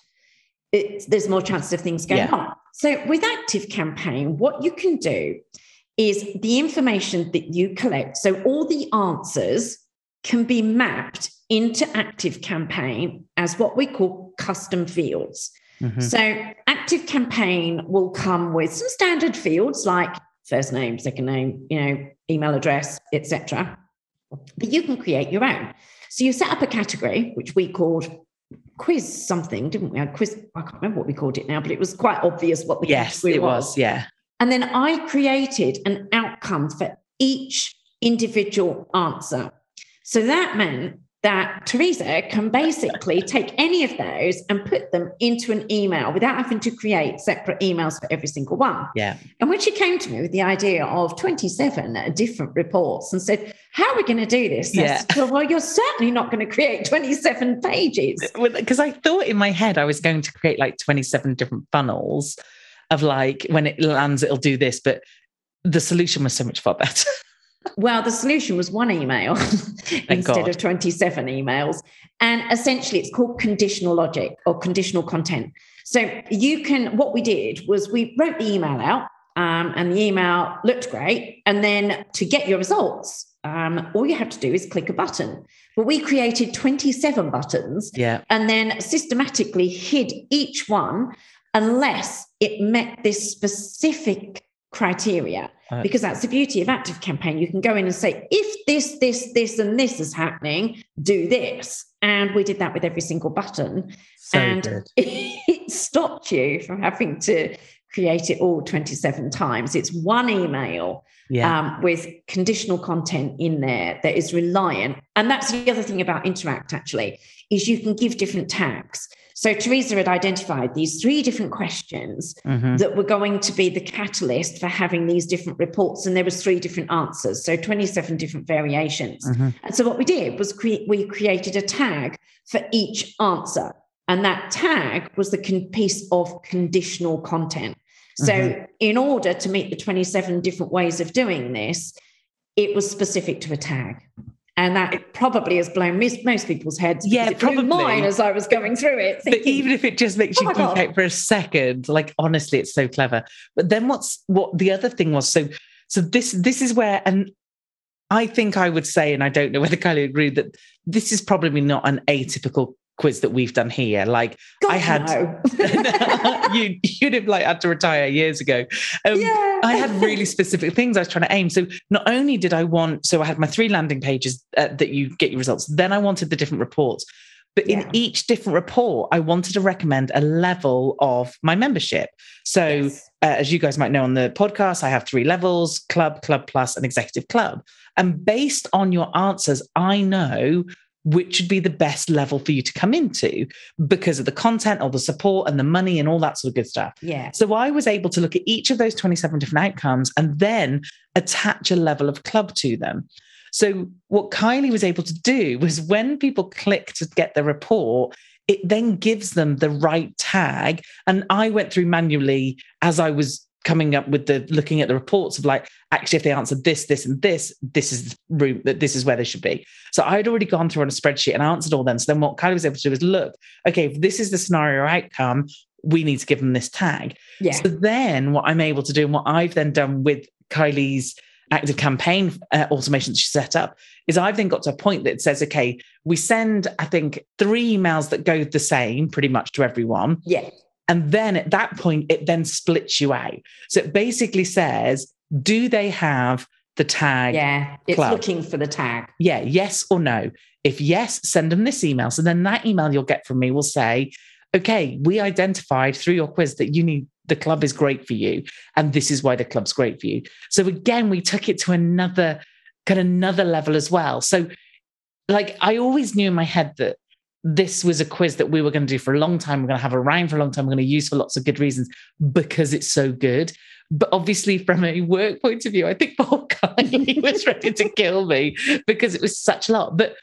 there's more chances of things going
Yeah.
on. So with Active Campaign, what you can do is the information that you collect. So all the answers can be mapped into Active Campaign as what we call custom fields.
Mhm.
So Active Campaign will come with some standard fields like first name, second name, you know, email address, etc. But you can create your own. So you set up a category, which we called quiz something, didn't we? A quiz. I can't remember what we called it now, but it was quite obvious what the
Yes,
category
it was. Yeah.
And then I created an outcome for each individual answer. So that meant that Teresa can basically take any of those and put them into an email without having to create separate emails for every single one.
Yeah.
And when she came to me with the idea of 27 different reports and said, How are we going to do this?
Yeah.
Said, well, you're certainly not going to create 27 pages.
Because I thought in my head I was going to create like 27 different funnels of like when it lands, it'll do this. But the solution was so much far better.
Well, the solution was one email instead
God.
of 27 emails. And essentially, it's called conditional logic or conditional content. So you can, what we did was we wrote the email out um, and the email looked great. And then to get your results, um, all you have to do is click a button. But we created 27 buttons
Yeah.
and then systematically hid each one unless it met this specific criteria
Right.
because that's the beauty of active campaign you can go in and say if this this this and this is happening do this and we did that with every single button
So
and
good.
it stopped you from having to create it all 27 times it's one email
Yeah.
um, with conditional content in there that is reliant. And that's the other thing about Interact actually, is you can give different tags. So Teresa had identified these three different questions
Mhm.
that were going to be the catalyst for having these different reports. And there was three different answers. So 27 different variations.
Mhm.
And so what we did was cre- we created a tag for each answer. And that tag was the con- piece of conditional content. So,
Mhm.
in order to meet the 27 different ways of doing this, it was specific to a tag. And that probably has blown most, most people's heads.
Yeah, probably.
mine as I was going through it.
but even if it just makes
"Oh
you
my
geek out for a second, like honestly, it's so clever. But then what's what the other thing was so so this this is where and I think I would say, and I don't know whether Kylie agreed that this is probably not an atypical quiz that we've done here. Like
God,
I had-
no.
you you'd have like had to retire years ago. Um,
yeah.
I had really specific things I was trying to aim. So not only did I want, so I had my three landing pages uh, that you get your results. Then I wanted the different reports. But in
Yeah.
each different report, I wanted to recommend a level of my membership. So
Yes.
uh, as you guys might know on the podcast, I have three levels club, club plus, and executive club. And based on your answers, I know which would be the best level for you to come into because of the content or the support and the money and all that sort of good stuff.
yeah.
So I was able to look at each of those 27 different outcomes and then attach a level of club to them. So what Kylie was able to do was when people click to get the report, it then gives them the right tag. And I went through manually as I was coming up with the looking at the reports of like, actually, if they answered this, this, and this, this is the route that this is where they should be. So i had already gone through on a spreadsheet and answered all them. So then what Kylie was able to do is look, okay, if this is the scenario outcome, we need to give them this tag.
Yeah.
So then what I'm able to do and what I've then done with Kylie's active campaign uh, automation that she set up is I've then got to a point that says, okay, we send, I think, three emails that go the same pretty much to everyone.
yeah.
And then at that point, it then splits you out. So it basically says, do they have the tag?
Yeah. It's
club.
looking for the tag.
Yeah, yes or no. If yes, send them this email. So then that email you'll get from me will say, okay, we identified through your quiz that you need the club is great for you. And this is why the club's great for you. So again, we took it to another kind of another level as well. So like I always knew in my head that this was a quiz that we were going to do for a long time. We're going to have around for a long time. We're going to use for lots of good reasons because it's so good. But obviously, from a work point of view, I think Paul Kylie was ready to kill me because it was such a lot. But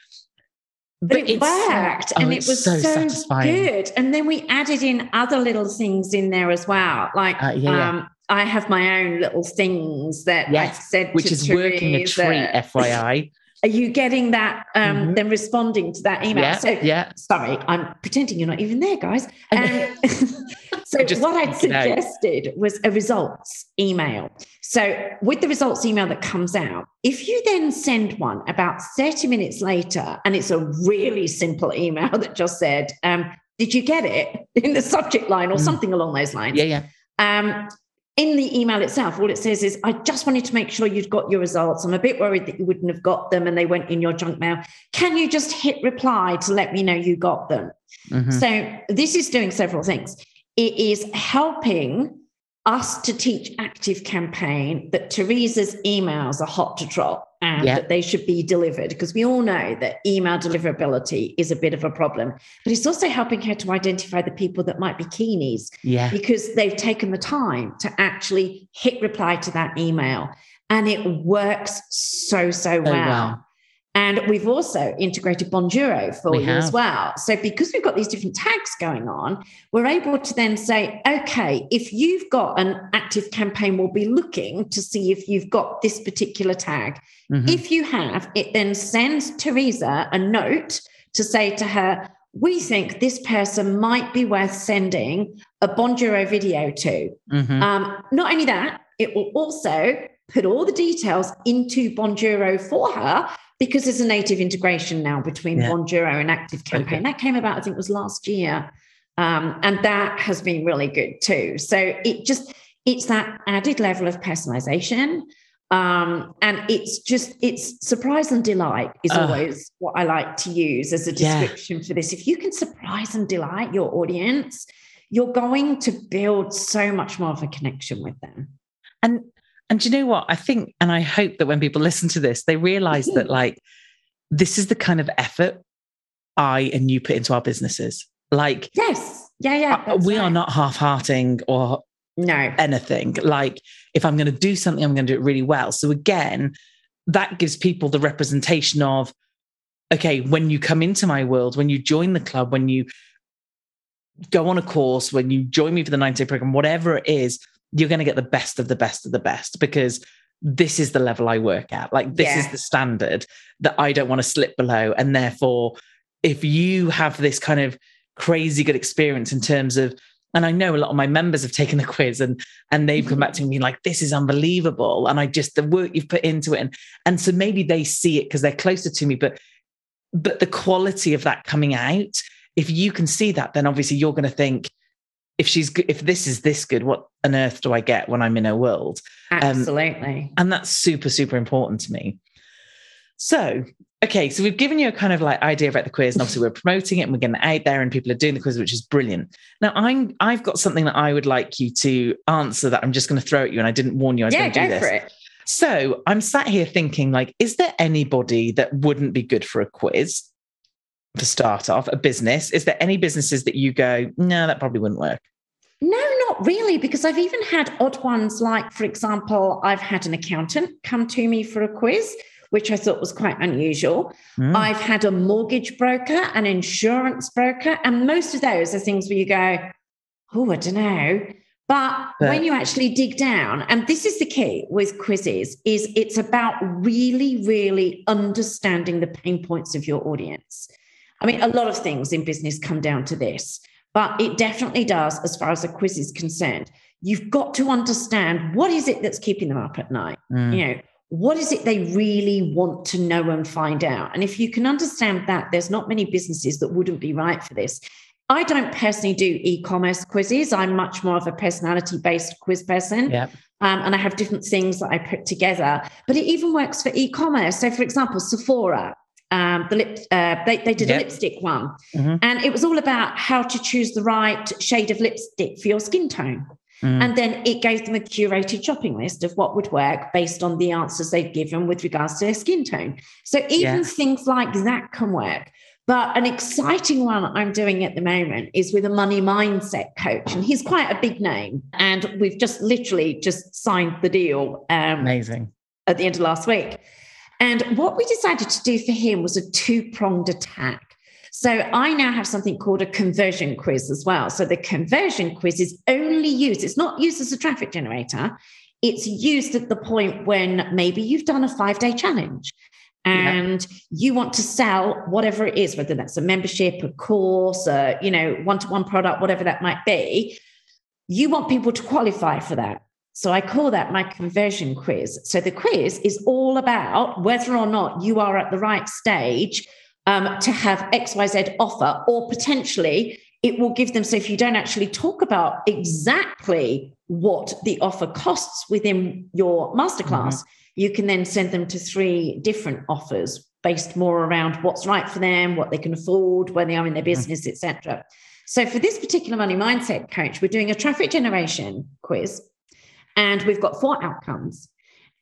But, it
it's-
worked
oh,
and it was so,
satisfying.
good. And then we added in other little things in there as well. Like
Uh, yeah, yeah.
um, I have my own little things that
Yes,
I said
which is working a treat, FYI.
Are you getting that? Um,
Mhm.
Then responding to that email.
Yeah,
so
yeah.
sorry, I'm pretending you're not even there, guys. Um, so what I
freaking out.
suggested was a results email. So with the results email that comes out, if you then send one about 30 minutes later, and it's a really simple email that just said, um, "Did you get it?" in the subject line or
Mm.
something along those lines.
Yeah, yeah.
Um, in the email itself, all it says is, I just wanted to make sure you'd got your results. I'm a bit worried that you wouldn't have got them and they went in your junk mail. Can you just hit reply to let me know you got them?
Mhm.
So, this is doing several things. It is helping us to teach Active Campaign that Teresa's emails are hot to trot. And
Yeah.
that they should be delivered because we all know that email deliverability is a bit of a problem. But it's also helping her to identify the people that might be keenies
Yeah.
because they've taken the time to actually hit reply to that email. And it works so, so well.
well.
And we've also integrated Bonjoro for
We
you as well. So because we've got these different tags going on, we're able to then say, okay, if you've got an active campaign, we'll be looking to see if you've got this particular tag.
Mhm.
If you have, it then sends Teresa a note to say to her, we think this person might be worth sending a Bonjoro video to.
Mhm.
Um, not only that, it will also put all the details into Bonjoro for her because there's a native integration now between
Yeah.
And Active Campaign. That came about, I think, it was last year. Um, and that has been really good too. So it just, it's that added level of personalization. Um, and it's just, it's surprise and delight is
Ugh.
always what I like to use as a
Yeah.
description for this. If you can surprise and delight your audience, you're going to build so much more of a connection with them.
And and do you know what? I think, and I hope that when people listen to this, they realize that like this is the kind of effort I and you put into our businesses. Like
Yes. Yeah. Yeah.
uh, we are not half-hearting or
No.
anything. Like if I'm going to do something, I'm going to do it really well. So again, that gives people the representation of, okay, when you come into my world, when you join the club, when you go on a course, when you join me for the 90 day program, whatever it is, you're going to get the best of the best of the best because this is the level I work at. Like this is the standard that I don't want to slip below. And therefore, if you have this kind of crazy good experience in terms of and I know a lot of my members have taken the quiz and and they've come back to me like, this is unbelievable. And I just the work you've put into it. And and so maybe they see it because they're closer to me, but but the quality of that coming out, if you can see that, then obviously you're going to think, if she's if this is this good, what on earth do I get when I'm in her world?
Um, Absolutely.
And that's super, super important to me. So, okay, so we've given you a kind of like idea about the quiz, and obviously we're promoting it and we're getting it out there, and people are doing the quiz, which is brilliant. Now, I'm I've got something that I would like you to answer that I'm just going to throw at you, and I didn't warn you I was
yeah.
going to do this.
for it.
So I'm sat here thinking, like, is there anybody that wouldn't be good for a quiz to start off? A business? Is there any businesses that you go, no, that probably wouldn't work?
No, not really, because I've even had odd ones like, for example, I've had an accountant come to me for a quiz, which I thought was quite unusual.
Hmm.
I've had a mortgage broker, an insurance broker, and most of those are things where you go, oh, I don't know. But,
But-
when you actually dig down, and this is the key with quizzes, is it's about really, really understanding the pain points of your audience. I mean, a lot of things in business come down to this, but it definitely does as far as a quiz is concerned. You've got to understand what is it that's keeping them up at night?
Mm.
You know, what is it they really want to know and find out? And if you can understand that, there's not many businesses that wouldn't be right for this. I don't personally do e-commerce quizzes. I'm much more of a personality-based quiz person.
Yeah.
Um, and I have different things that I put together. But it even works for e-commerce. So, for example, Sephora, um, the lip, uh, they, they did
Yeah.
a lipstick one,
Mhm.
and it was all about how to choose the right shade of lipstick for your skin tone.
Mm.
And then it gave them a curated shopping list of what would work based on the answers they'd given with regards to their skin tone. So even
Yeah.
things like that can work. But an exciting one I'm doing at the moment is with a money mindset coach. And he's quite a big name. And we've just literally just signed the deal um,
Amazing.
at the end of last week. And what we decided to do for him was a two pronged attack. So I now have something called a conversion quiz as well. So the conversion quiz is only used, it's not used as a traffic generator. It's used at the point when maybe you've done a five day challenge and you want to sell whatever it is, whether that's a membership, a course, a, you know, one to one product, whatever that might be. You want people to qualify for that. So I call that my conversion quiz. So the quiz is all about whether or not you are at the right stage um, to have XYZ offer, or potentially it will give them. So if you don't actually talk about exactly what the offer costs within your masterclass, you can then send them to three different offers based more around what's right for them, what they can afford, where they are in their business, etc. So for this particular money mindset coach, we're doing a traffic generation quiz and we've got four outcomes.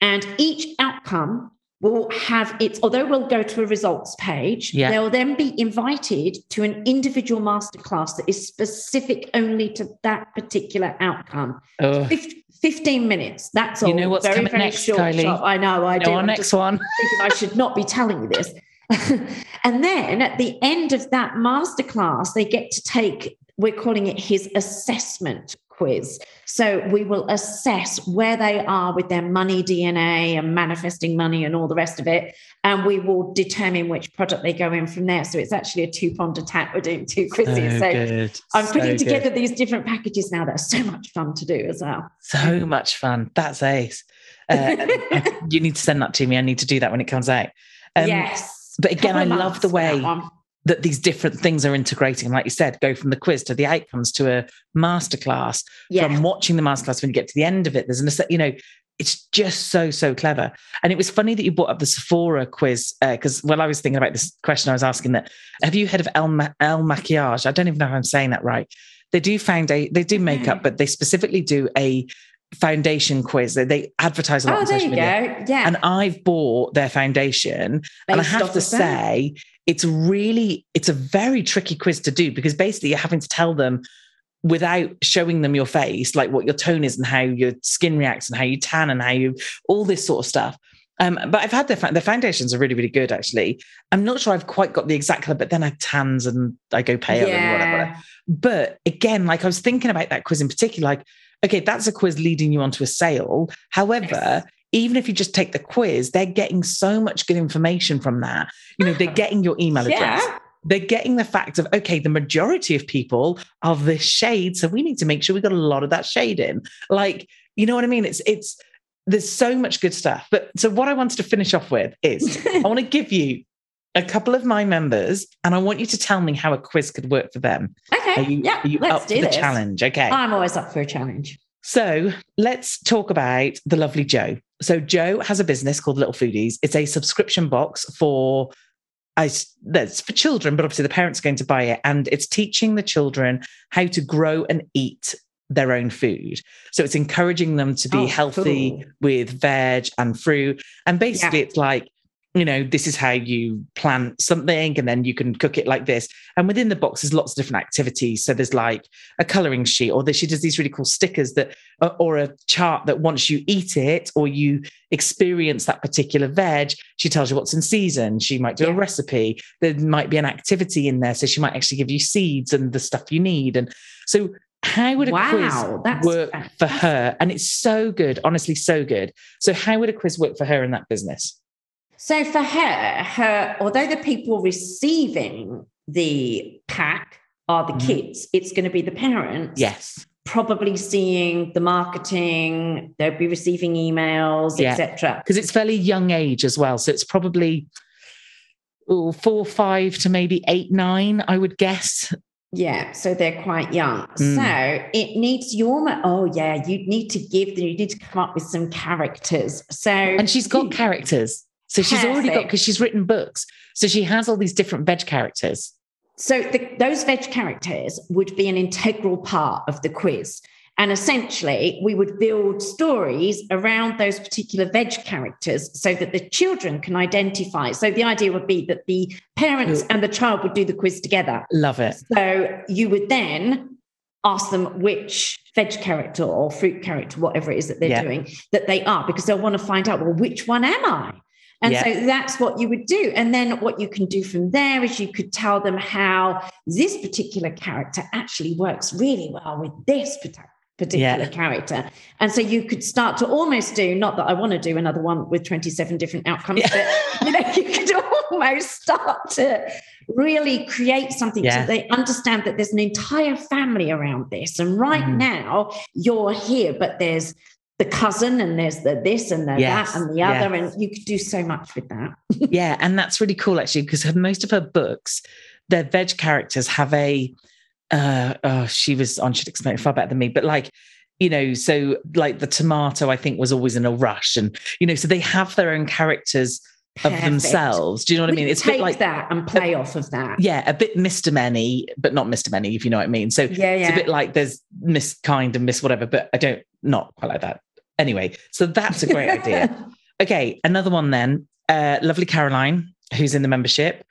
And each outcome will have its, although we'll go to a results page,
Yeah.
they'll then be invited to an individual masterclass that is specific only to that particular outcome.
Oh,
Fif- 15 minutes. That's all.
You know what's
very,
coming
very
next,
short,
Kylie?
short. I know. I
no,
do.
our
I'm
next one.
I should not be telling you this. and then at the end of that masterclass, they get to take, we're calling it his assessment quiz. So we will assess where they are with their money DNA and manifesting money and all the rest of it. And we will determine which product they go in from there. So it's actually a two pronged attack. We're doing two quizzes. So,
good.
I'm putting
So
together
good.
these different packages now that are so much fun to do as well.
So much fun. That's ace. Uh, you need to send that to me. I need to do that when it comes out. Um,
yes.
but again, I love the way. That these different things are integrating. Like you said, go from the quiz to the outcomes to a masterclass.
Yeah.
From watching the masterclass when you get to the end of it, there's an, you know, it's just so so clever. And it was funny that you brought up the Sephora quiz because while I was thinking about this question, I was asking that have you heard of El, Ma- El Maquillage? I don't even know if I'm saying that right. They do found a they do makeup,
Mm.
but they specifically do a foundation quiz. They, they advertise a lot
Oh,
on
there you
media.
go. Yeah.
And I've bought their foundation and I have to
say, that.
It's really, it's a very tricky quiz to do because basically you're having to tell them without showing them your face, like what your tone is and how your skin reacts and how you tan and how you, all this sort of stuff. Um, but I've had their, fa- their foundations are really, really good actually. I'm not sure I've quite got the exact color, but then I tans and I go pale and whatever, whatever. But again, like I was thinking about that quiz in particular, like, okay, that's a quiz leading you onto a sale. However,
Yes.
Even if you just take the quiz, they're getting so much good information from that. You know, they're getting your email address.
Yeah.
They're getting the fact of, okay, the majority of people are this shade. So we need to make sure we got a lot of that shade in. Like, you know what I mean? It's, it's, there's so much good stuff. But so what I wanted to finish off with is I want to give you a couple of my members and I want you to tell me how a quiz could work for them.
Okay.
Are you,
yeah.
are you
let's
up
do
for the
this.
challenge? Okay.
I'm always up for a challenge.
So let's talk about the lovely Joe. So Joe has a business called Little Foodies. It's a subscription box for I that's for children, but obviously the parents are going to buy it, and it's teaching the children how to grow and eat their own food. So it's encouraging them to be
Oh,
healthy
cool.
with veg and fruit. And basically, it's like you know, this is how you plant something and then you can cook it like this. And within the box, there's lots of different activities. So there's like a coloring sheet, or there, she does these really cool stickers that, uh, or a chart that once you eat it or you experience that particular veg, she tells you what's in season. She might do a recipe. There might be an activity in there. So she might actually give you seeds and the stuff you need. And so, how would a
Wow,
quiz work for her? And it's so good, honestly, so good. So, how would a quiz work for her in that business?
So for her, her although the people receiving the pack are the
Mhm.
kids, it's going to be the parents.
Yes.
Probably seeing the marketing, they'll be receiving emails,
Yeah.
etc.
because it's fairly young age as well. So it's probably ooh, four, five to maybe eight, nine, I would guess.
Yeah, so they're quite young.
Mm.
So it needs your oh yeah, you need to give them, you need to come up with some characters. So
And she's got characters. So she's already got, because she's written books. So she has all these different veg characters.
So the, those veg characters would be an integral part of the quiz. And essentially, we would build stories around those particular veg characters so that the children can identify. So the idea would be that the parents
Ooh.
and the child would do the quiz together.
Love it.
So you would then ask them which veg character or fruit character, whatever it is that they're
Yeah.
doing, that they are, because they'll want to find out, well, which one am I? And
Yeah.
so that's what you would do. And then what you can do from there is you could tell them how this particular character actually works really well with this partic- particular
Yeah.
character. And so you could start to almost do, not that I want to do another one with 27 different outcomes,
Yeah.
but you know, you could almost start to really create something
Yeah.
so they understand that there's an entire family around this. And right
Mhm.
now you're here, but there's the cousin and there's the this and the
Yes,
that and the other. And you could do so much with that.
yeah. And that's really cool actually, because most of her books, their veg characters have a, uh, oh, she was on, she'd explain it far better than me, but like, you know, so like the tomato, I think was always in a rush. And, you know, so they have their own characters of themselves. Do you know what
We
I mean? It's a bit
take
like
that and play off of that.
yeah, a bit Mr. Men, but not Mr. Men, if you know what I mean. So
Yeah,
it's a bit like there's Miss Kind and Miss whatever, but I don't not quite like that. Anyway, so that's a great idea. Okay, another one then. uh, lovely Caroline, who's in the membership.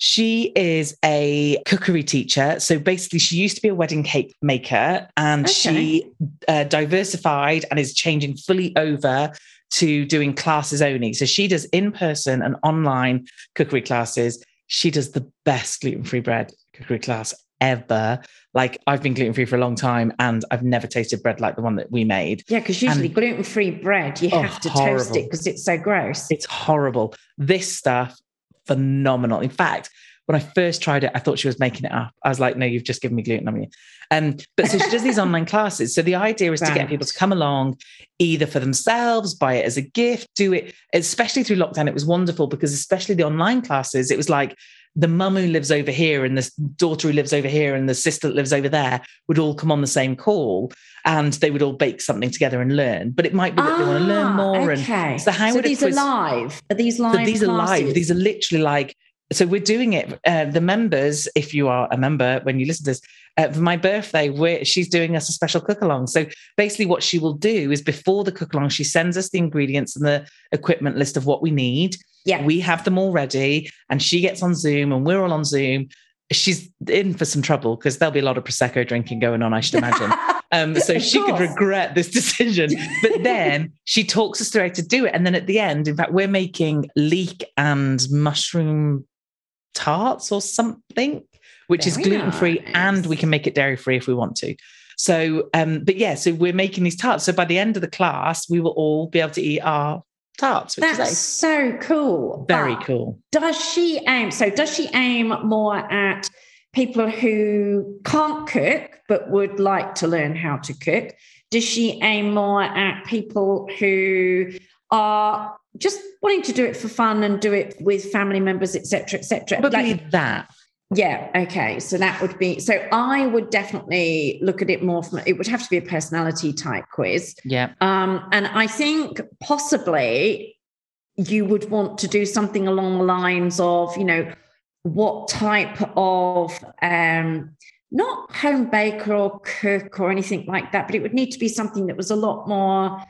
She is a cookery teacher. So basically, she used to be a wedding cake maker and
Okay.
she uh, diversified and is changing fully over to doing classes only. So she does in person and online cookery classes. She does the best gluten free bread cookery class ever. Like, I've been gluten free for a long time and I've never tasted bread like the one that we made.
Yeah, because usually gluten free bread, you
Oh,
have to toast it because it's so gross.
It's horrible. This stuff, phenomenal. In fact, when I first tried it, I thought she was making it up. I was like, no, you've just given me gluten, haven't you? Um, but so she does these online classes. So the idea is to get people to come along either for themselves, buy it as a gift, do it, especially through lockdown. It was wonderful because, especially the online classes, it was like the mum who lives over here and the daughter who lives over here and the sister that lives over there would all come on the same call and they would all bake something together and learn. But it might be that they want to learn
Ah,
more. And
okay.
so how would
these
quiz-
are live? Are these live?
so these are live. These are literally like. So we're doing it. Uh, the members, if you are a member, when you listen to this, uh, for my birthday, we're, she's doing us a special cook along. So basically, what she will do is before the cook along, she sends us the ingredients and the equipment list of what we need.
Yeah.
we have them all ready, and she gets on Zoom, and we're all on Zoom. She's in for some trouble because there'll be a lot of prosecco drinking going on, I should imagine. Um, so she could regret this decision. But then she talks us through how to do it. And then at the end, in fact, we're making leek and mushroom tarts or something, which is gluten free
nice.
and we can make it dairy free if we want to. So, um, but yeah, so we're making these tarts. So by the end of the class, we will all be able to eat our tarts, which
That's
is
so cool.
very
But
cool.
Does she aim? So does she aim more at people who can't cook but would like to learn how to cook? Does she aim more at people who are just wanting to do it for fun and do it with family members, etc., etc.?
Probably
Like,
that.
yeah. Okay. So that would be. So I would definitely look at it more from. It would have to be a personality type quiz.
Yeah.
Um, and I think possibly you would want to do something along the lines of, you know, what type of um, not home baker or cook or anything like that, but it would need to be something that was a lot more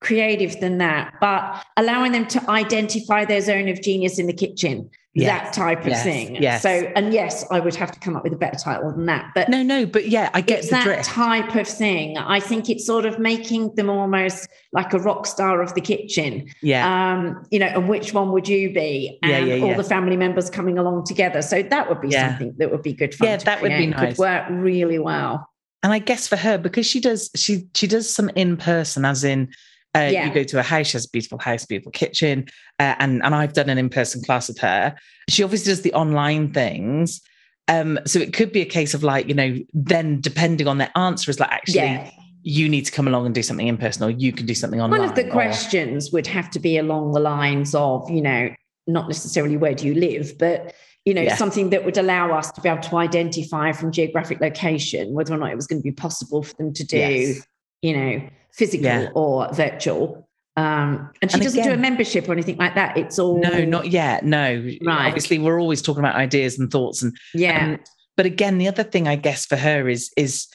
creative than that, but allowing them to identify their zone of genius in the kitchen,
Yes,
that type of
yes,
thing.
yes.
So, and yes, I would have to come up with a better title than that, but
No, no, but yeah, I get
that
drift.
type of thing. I think it's sort of making them almost like a rock star of the kitchen.
yeah.
Um, you know, and which one would you be?
Yeah,
And
yeah,
all
yeah.
the family members coming along together. So that would be
Yeah.
something that would be good fun.
Yeah, that would be nice.
Could work really well.
and I guess for her, because she does she she does some in person, as in uh,
Yeah.
you go to a house, she has a beautiful house, beautiful kitchen, uh, and and I've done an in person class with her. She obviously does the online things. Um, so it could be a case of like, you know, then depending on their answer is like, actually,
Yeah.
you need to come along and do something in person, or you can do something online.
One of the
or-
questions would have to be along the lines of, you know, not necessarily where do you live, but you know,
Yeah.
something that would allow us to be able to identify from geographic location whether or not it was going to be possible for them to do,
Yes.
you know, physical
Yeah.
or virtual. Um, and she
And
doesn't do a membership or anything like that. It's all
No, not yet. No.
Right.
Obviously, we're always talking about ideas and thoughts and
yeah,
Um, but again, the other thing I guess for her is is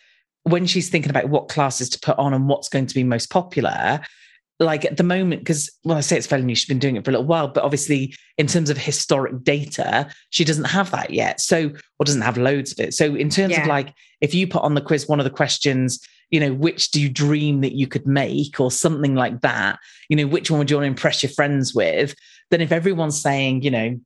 when she's thinking about what classes to put on and what's going to be most popular. Like at the moment, because well, I say it's fairly new, she's been doing it for a little while, but obviously, in terms of historic data, she doesn't have that yet. So, or doesn't have loads of it. So, in terms
Yeah.
of like, if you put on the quiz one of the questions, you know, which do you dream that you could make, or something like that, you know, which one would you want to impress your friends with? Then, if everyone's saying, you know,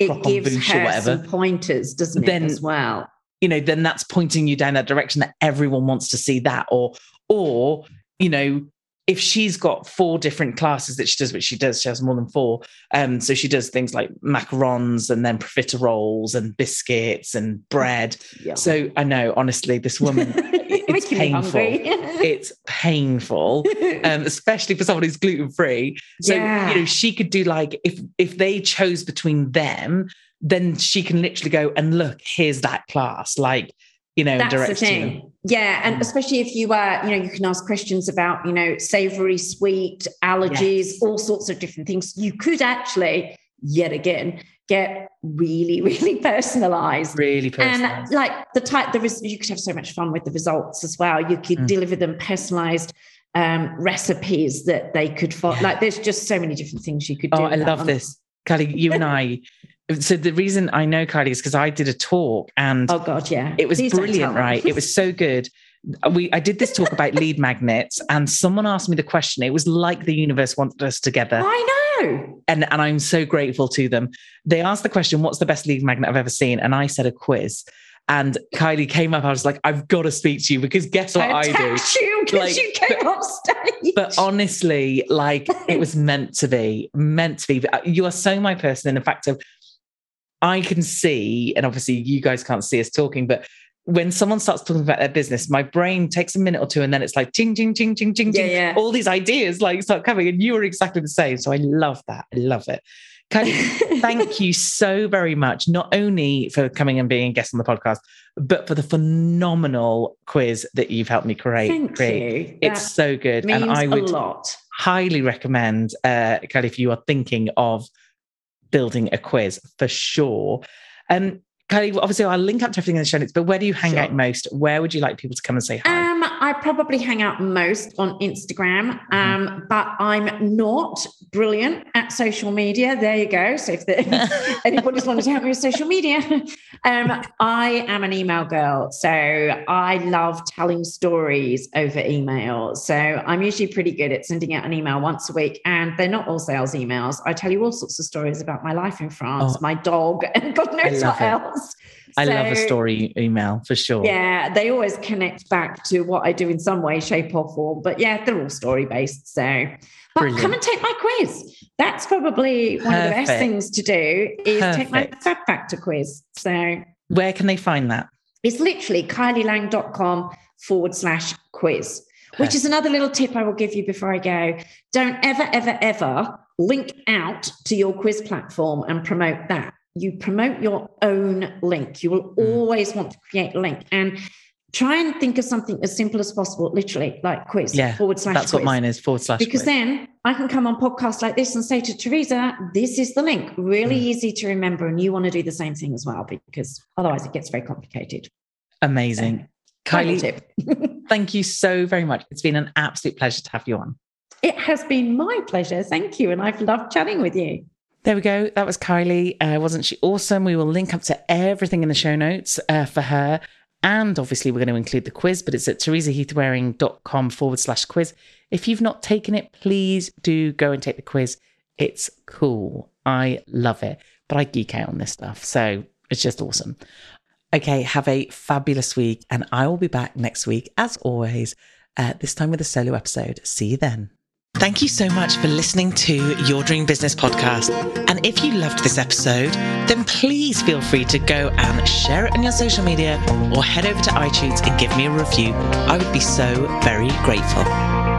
it gives
or
her
whatever,
some pointers, doesn't it,
Then-
as well?
you know then that's pointing you down that direction that everyone wants to see that or or you know if she's got four different classes that she does which she does she has more than four um so she does things like macarons and then profiteroles and biscuits and bread
Yeah.
so i know honestly this woman it's painful it's painful um, especially for someone who's gluten free. So
Yeah.
you know, she could do like if if they chose between them, then she can literally go and look. Here's that class, like you know,
That's the
direct to them.
thing. Yeah. And
Mm.
especially if you are, you know, you can ask questions about, you know, savory, sweet, allergies,
Yes.
all sorts of different things. You could actually, yet again, get really, really personalized.
Really
And
personalized.
like the type, the res- you could have so much fun with the results as well. You could
Mm.
deliver them personalized um, recipes that they could follow. Like there's just so many different things you could do.
Oh, I love one. this. Kylie, you and I. So the reason I know Kylie is because I did a talk and
oh god, yeah,
it was Please brilliant, right? it was so good. We I did this talk about lead magnets, and someone asked me the question. It was like the universe wanted us together.
I know,
and and I'm so grateful to them. They asked the question, "What's the best lead magnet I've ever seen?" And I said a quiz. And Kylie came up. I was like, I've got to speak to you because guess what I,
I
do?
You because like, you came but, off stage.
But honestly, like it was meant to be, meant to be. Uh, you are so my person in the fact of I can see, and obviously you guys can't see us talking, but when someone starts talking about their business, my brain takes a minute or two and then it's like ching, ching, ching, ching, ching,
yeah, yeah.
all these ideas like start coming. And you are exactly the same. So I love that. I love it. Kylie, thank you so very much, not only for coming and being a guest on the podcast, but for the phenomenal quiz that you've helped me create.
Thank
create. you. It's so good. and I would highly recommend, uh, Kylie, if you are thinking of building a quiz for sure. Um, Kylie, obviously, I'll link up to everything in the show notes, but where do you hang sure. out most? Where would you like people to come and say hi?
Um, I probably hang out most on Instagram, um, mm-hmm. but I'm not brilliant at social media. There you go. So if the, anybody's wanted to help me with social media, um, I am an email girl. So I love telling stories over email. So I'm usually pretty good at sending out an email once a week, and they're not all sales emails. I tell you all sorts of stories about my life in France, oh, my dog, and God knows what it. else.
I love a story email for sure.
Yeah, they always connect back to what I do in some way, shape, or form. But yeah, they're all story based. So, but Brilliant. come and take my quiz. That's probably one Perfect. of the best things to do is Perfect. take my Fab Factor quiz. So,
where can they find that?
It's literally kylielang.com forward slash quiz, which is another little tip I will give you before I go. Don't ever, ever, ever link out to your quiz platform and promote that you promote your own link. You will mm. always want to create a link and try and think of something as simple as possible, literally like quiz
yeah,
forward slash.
That's
quiz.
what mine is forward slash.
Because
quiz.
then I can come on podcasts like this and say to Teresa, this is the link. Really mm. easy to remember. And you want to do the same thing as well, because otherwise it gets very complicated.
Amazing. So, Kylie, thank you so very much. It's been an absolute pleasure to have you on.
It has been my pleasure. Thank you. And I've loved chatting with you.
There we go. That was Kylie. Uh, wasn't she awesome? We will link up to everything in the show notes uh, for her. And obviously, we're going to include the quiz, but it's at teresaheathwareing.com forward slash quiz. If you've not taken it, please do go and take the quiz. It's cool. I love it. But I geek out on this stuff. So it's just awesome. Okay, have a fabulous week. And I will be back next week, as always, uh, this time with a solo episode. See you then. Thank you so much for listening to Your Dream Business podcast. And if you loved this episode, then please feel free to go and share it on your social media or head over to iTunes and give me a review. I would be so very grateful.